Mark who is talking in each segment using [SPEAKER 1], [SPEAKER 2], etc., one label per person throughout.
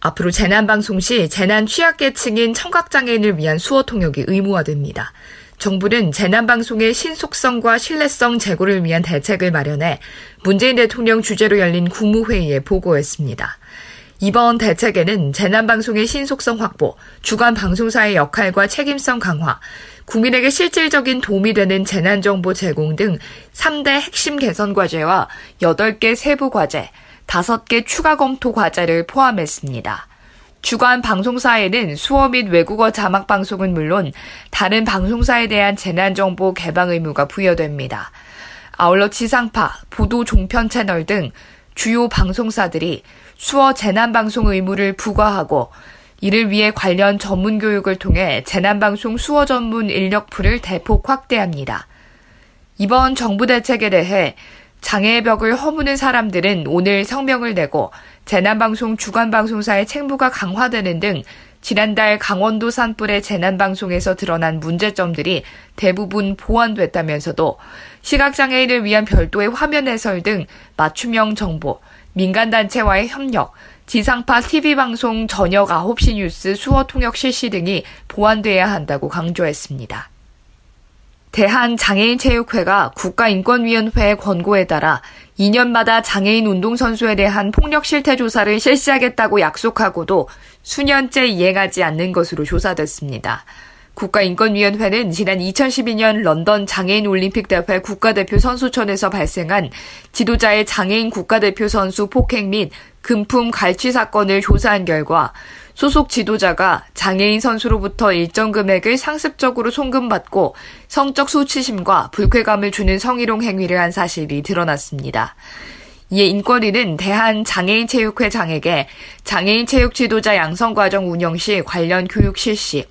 [SPEAKER 1] 앞으로 재난방송 시 재난 취약계층인 청각장애인을 위한 수어 통역이 의무화됩니다. 정부는 재난방송의 신속성과 신뢰성 제고를 위한 대책을 마련해 문재인 대통령 주재로 열린 국무회의에 보고했습니다. 이번 대책에는 재난방송의 신속성 확보, 주간 방송사의 역할과 책임성 강화, 국민에게 실질적인 도움이 되는 재난정보 제공 등 3대 핵심 개선 과제와 8개 세부 과제, 5개 추가 검토 과제를 포함했습니다. 주간 방송사에는 수어 및 외국어 자막 방송은 물론 다른 방송사에 대한 재난정보 개방 의무가 부여됩니다. 아울러 지상파, 보도 종편 채널 등 주요 방송사들이 수어 재난방송 의무를 부과하고 이를 위해 관련 전문 교육을 통해 재난방송 수어 전문 인력풀을 대폭 확대합니다. 이번 정부 대책에 대해 장애의 벽을 허무는 사람들은 오늘 성명을 내고 재난방송 주간방송사의 책무가 강화되는 등 지난달 강원도 산불의 재난방송에서 드러난 문제점들이 대부분 보완됐다면서도 시각장애인을 위한 별도의 화면 해설 등 맞춤형 정보, 민간단체와의 협력, 지상파 TV방송 저녁 9시 뉴스 수어 통역 실시 등이 보완돼야 한다고 강조했습니다. 대한장애인체육회가 국가인권위원회의 권고에 따라 2년마다 장애인 운동선수에 대한 폭력 실태 조사를 실시하겠다고 약속하고도 수년째 이행하지 않는 것으로 조사됐습니다. 국가인권위원회는 지난 2012년 런던 장애인 올림픽 대회 국가대표 선수촌에서 발생한 지도자의 장애인 국가대표 선수 폭행 및 금품 갈취 사건을 조사한 결과 소속 지도자가 장애인 선수로부터 일정 금액을 상습적으로 송금받고 성적 수치심과 불쾌감을 주는 성희롱 행위를 한 사실이 드러났습니다. 이에 인권위는 대한장애인체육회 장에게 장애인 체육 지도자 양성 과정 운영 시 관련 교육 실시,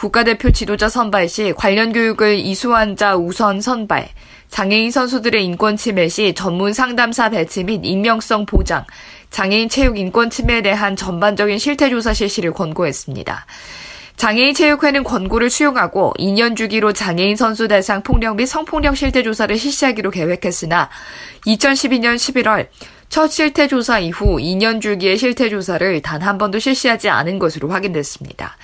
[SPEAKER 1] 국가대표 지도자 선발 시 관련 교육을 이수한 자 우선 선발, 장애인 선수들의 인권 침해 시 전문 상담사 배치 및 익명성 보장, 장애인 체육 인권 침해에 대한 전반적인 실태조사 실시를 권고했습니다. 장애인 체육회는 권고를 수용하고 2년 주기로 장애인 선수 대상 폭력 및 성폭력 실태조사를 실시하기로 계획했으나 2012년 11월 첫 실태조사 이후 2년 주기의 실태조사를 단 한 번도 실시하지 않은 것으로 확인됐습니다.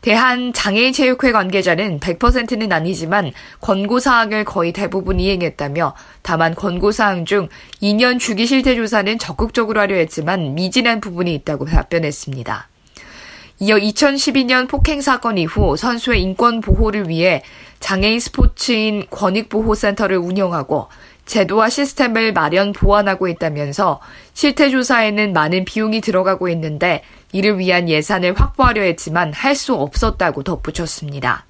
[SPEAKER 1] 대한장애인체육회 관계자는 100%는 아니지만 권고사항을 거의 대부분 이행했다며 다만 권고사항 중 2년 주기 실태 조사는 적극적으로 하려 했지만 미진한 부분이 있다고 답변했습니다. 이어 2012년 폭행 사건 이후 선수의 인권 보호를 위해 장애인 스포츠인 권익보호센터를 운영하고 제도와 시스템을 마련 보완하고 있다면서 실태 조사에는 많은 비용이 들어가고 있는데 이를 위한 예산을 확보하려 했지만 할 수 없었다고 덧붙였습니다.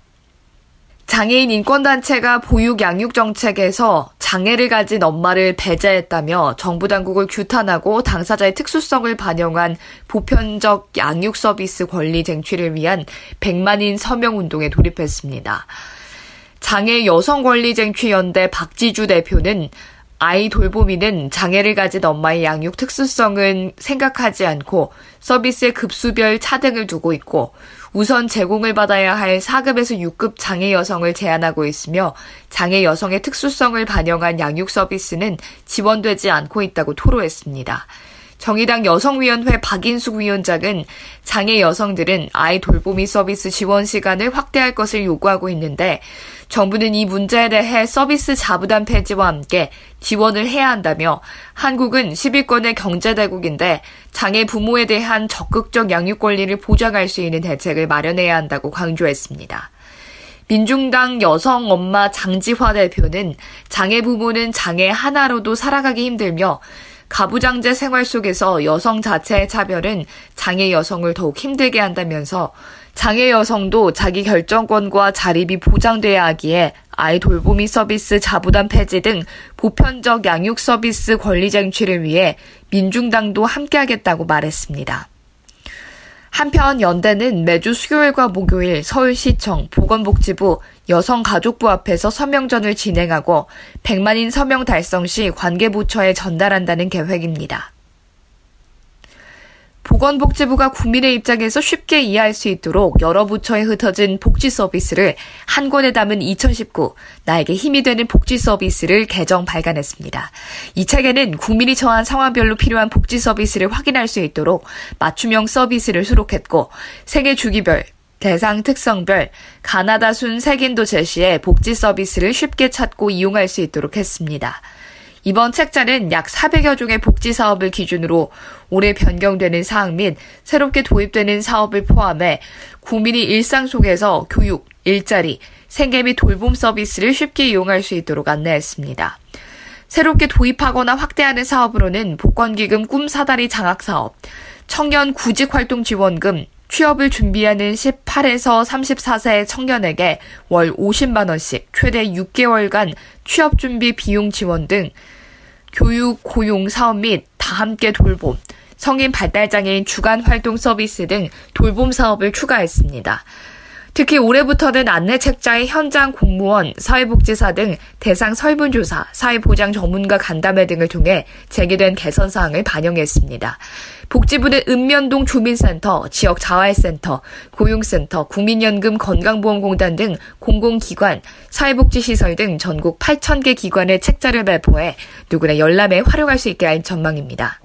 [SPEAKER 1] 장애인 인권단체가 보육 양육 정책에서 장애를 가진 엄마를 배제했다며 정부 당국을 규탄하고 당사자의 특수성을 반영한 보편적 양육 서비스 권리 쟁취를 위한 100만인 서명 운동에 돌입했습니다. 장애 여성권리쟁취연대 박지주 대표는 아이 돌보미는 장애를 가진 엄마의 양육 특수성은 생각하지 않고 서비스의 급수별 차등을 두고 있고 우선 제공을 받아야 할 4급에서 6급 장애 여성을 제한하고 있으며 장애 여성의 특수성을 반영한 양육 서비스는 지원되지 않고 있다고 토로했습니다. 정의당 여성위원회 박인숙 위원장은 장애 여성들은 아이 돌보미 서비스 지원 시간을 확대할 것을 요구하고 있는데 정부는 이 문제에 대해 서비스 자부담 폐지와 함께 지원을 해야 한다며 한국은 10위권의 경제대국인데 장애 부모에 대한 적극적 양육 권리를 보장할 수 있는 대책을 마련해야 한다고 강조했습니다. 민중당 여성 엄마 장지화 대표는 장애 부모는 장애 하나로도 살아가기 힘들며 가부장제 생활 속에서 여성 자체의 차별은 장애 여성을 더욱 힘들게 한다면서 장애 여성도 자기 결정권과 자립이 보장돼야 하기에 아이 돌보미 서비스 자부담 폐지 등 보편적 양육 서비스 권리 쟁취를 위해 민중당도 함께하겠다고 말했습니다. 한편 연대는 매주 수요일과 목요일 서울시청, 보건복지부, 여성가족부 앞에서 서명전을 진행하고 100만인 서명 달성 시 관계부처에 전달한다는 계획입니다. 보건복지부가 국민의 입장에서 쉽게 이해할 수 있도록 여러 부처에 흩어진 복지 서비스를 한 권에 담은 2019 나에게 힘이 되는 복지 서비스를 개정 발간했습니다. 이 책에는 국민이 처한 상황별로 필요한 복지 서비스를 확인할 수 있도록 맞춤형 서비스를 수록했고 생애 주기별, 대상 특성별, 가나다 순 색인도 제시해 복지 서비스를 쉽게 찾고 이용할 수 있도록 했습니다. 이번 책자는 약 400여 종의 복지 사업을 기준으로 올해 변경되는 사항 및 새롭게 도입되는 사업을 포함해 국민이 일상 속에서 교육, 일자리, 생계 및 돌봄 서비스를 쉽게 이용할 수 있도록 안내했습니다. 새롭게 도입하거나 확대하는 사업으로는 복권기금 꿈 사다리 장학 사업, 청년 구직활동 지원금, 취업을 준비하는 18에서 34세 청년에게 월 50만원씩 최대 6개월간 취업준비 비용 지원 등 교육, 고용, 사업 및 다 함께 돌봄, 성인 발달장애인 주간 활동 서비스 등 돌봄 사업을 추가했습니다. 특히 올해부터는 안내책자의 현장 공무원, 사회복지사 등 대상 설문조사, 사회보장 전문가 간담회 등을 통해 제기된 개선 사항을 반영했습니다. 복지부는 읍면동 주민센터, 지역 자활센터, 고용센터, 국민연금 건강보험공단 등 공공기관, 사회복지시설 등 전국 8,000개 기관의 책자를 발표해 누구나 열람에 활용할 수 있게 할 전망입니다.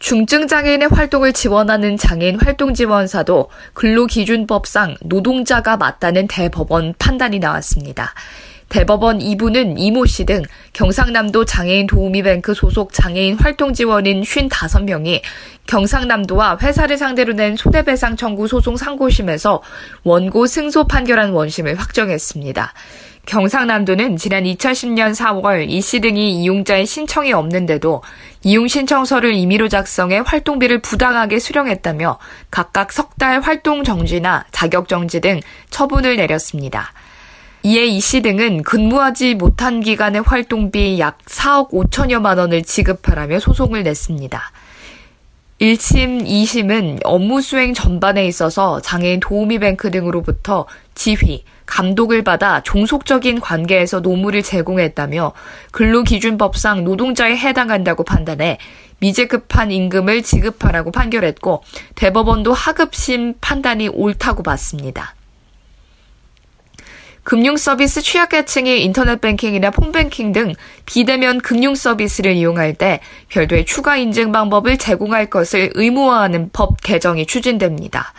[SPEAKER 1] 중증장애인의 활동을 지원하는 장애인 활동지원사도 근로기준법상 노동자가 맞다는 대법원 판단이 나왔습니다. 대법원 2부는 이모 씨 등 경상남도 장애인 도우미뱅크 소속 장애인 활동지원인 55명이 경상남도와 회사를 상대로 낸 손해배상 청구 소송 상고심에서 원고 승소 판결한 원심을 확정했습니다. 경상남도는 지난 2010년 4월 이 씨 등이 이용자의 신청이 없는데도 이용 신청서를 임의로 작성해 활동비를 부당하게 수령했다며 각각 석 달 활동 정지나 자격 정지 등 처분을 내렸습니다. 이에 이 씨 등은 근무하지 못한 기간의 활동비 약 4억 5천여만 원을 지급하라며 소송을 냈습니다. 1심, 2심은 업무 수행 전반에 있어서 장애인 도우미뱅크 등으로부터 지휘, 감독을 받아 종속적인 관계에서 노무를 제공했다며 근로기준법상 노동자에 해당한다고 판단해 미제급한 임금을 지급하라고 판결했고 대법원도 하급심 판단이 옳다고 봤습니다. 금융 서비스 취약계층이 인터넷 뱅킹이나 폰뱅킹 등 비대면 금융 서비스를 이용할 때 별도의 추가 인증 방법을 제공할 것을 의무화하는 법 개정이 추진됩니다.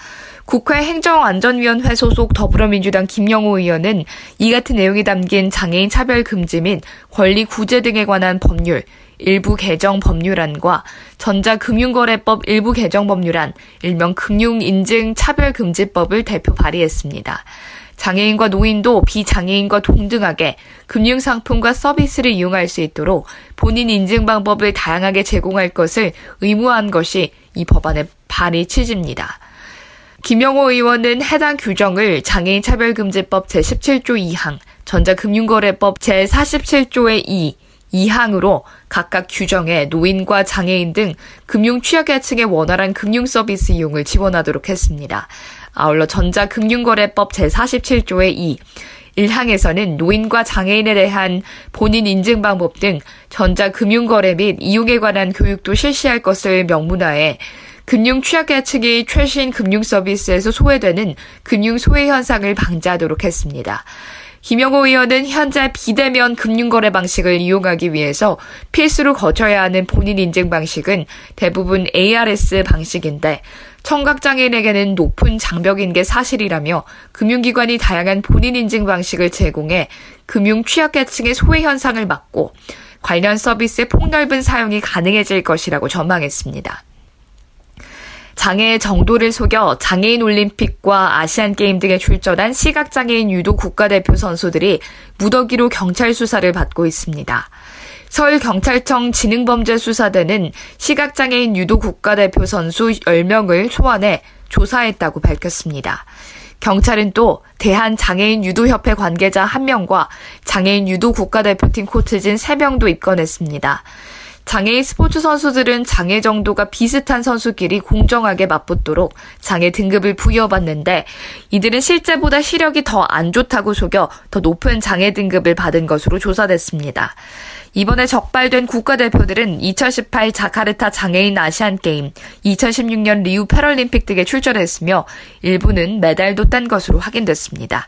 [SPEAKER 1] 국회 행정안전위원회 소속 더불어민주당 김영호 의원은 이 같은 내용이 담긴 장애인 차별 금지 및 권리 구제 등에 관한 법률 일부 개정 법률안과 전자금융거래법 일부 개정 법률안, 일명 금융인증 차별금지법을 대표 발의했습니다. 장애인과 노인도 비장애인과 동등하게 금융상품과 서비스를 이용할 수 있도록 본인 인증 방법을 다양하게 제공할 것을 의무화한 것이 이 법안의 발의 취지입니다. 김영호 의원은 해당 규정을 장애인 차별금지법 제17조 2항, 전자금융거래법 제47조의 2, 2항으로 각각 규정해 노인과 장애인 등 금융 취약계층의 원활한 금융 서비스 이용을 지원하도록 했습니다. 아울러 전자금융거래법 제47조의 2, 1항에서는 노인과 장애인에 대한 본인 인증 방법 등 전자금융거래 및 이용에 관한 교육도 실시할 것을 명문화해 금융 취약계층이 최신 금융 서비스에서 소외되는 금융 소외 현상을 방지하도록 했습니다. 김영호 의원은 현재 비대면 금융거래 방식을 이용하기 위해서 필수로 거쳐야 하는 본인 인증 방식은 대부분 ARS 방식인데 청각장애인에게는 높은 장벽인 게 사실이라며 금융기관이 다양한 본인 인증 방식을 제공해 금융 취약계층의 소외 현상을 막고 관련 서비스의 폭넓은 사용이 가능해질 것이라고 전망했습니다. 장애의 정도를 속여 장애인 올림픽과 아시안 게임 등에 출전한 시각장애인 유도 국가대표 선수들이 무더기로 경찰 수사를 받고 있습니다. 서울경찰청 지능범죄수사대는 시각장애인 유도 국가대표 선수 10명을 소환해 조사했다고 밝혔습니다. 경찰은 또 대한장애인 유도협회 관계자 1명과 장애인 유도 국가대표팀 코치진 3명도 입건했습니다. 장애인 스포츠 선수들은 장애 정도가 비슷한 선수끼리 공정하게 맞붙도록 장애 등급을 부여받는데 이들은 실제보다 시력이 더 안 좋다고 속여 더 높은 장애 등급을 받은 것으로 조사됐습니다. 이번에 적발된 국가대표들은 2018 자카르타 장애인 아시안게임, 2016년 리우 패럴림픽 등에 출전했으며 일부는 메달도 딴 것으로 확인됐습니다.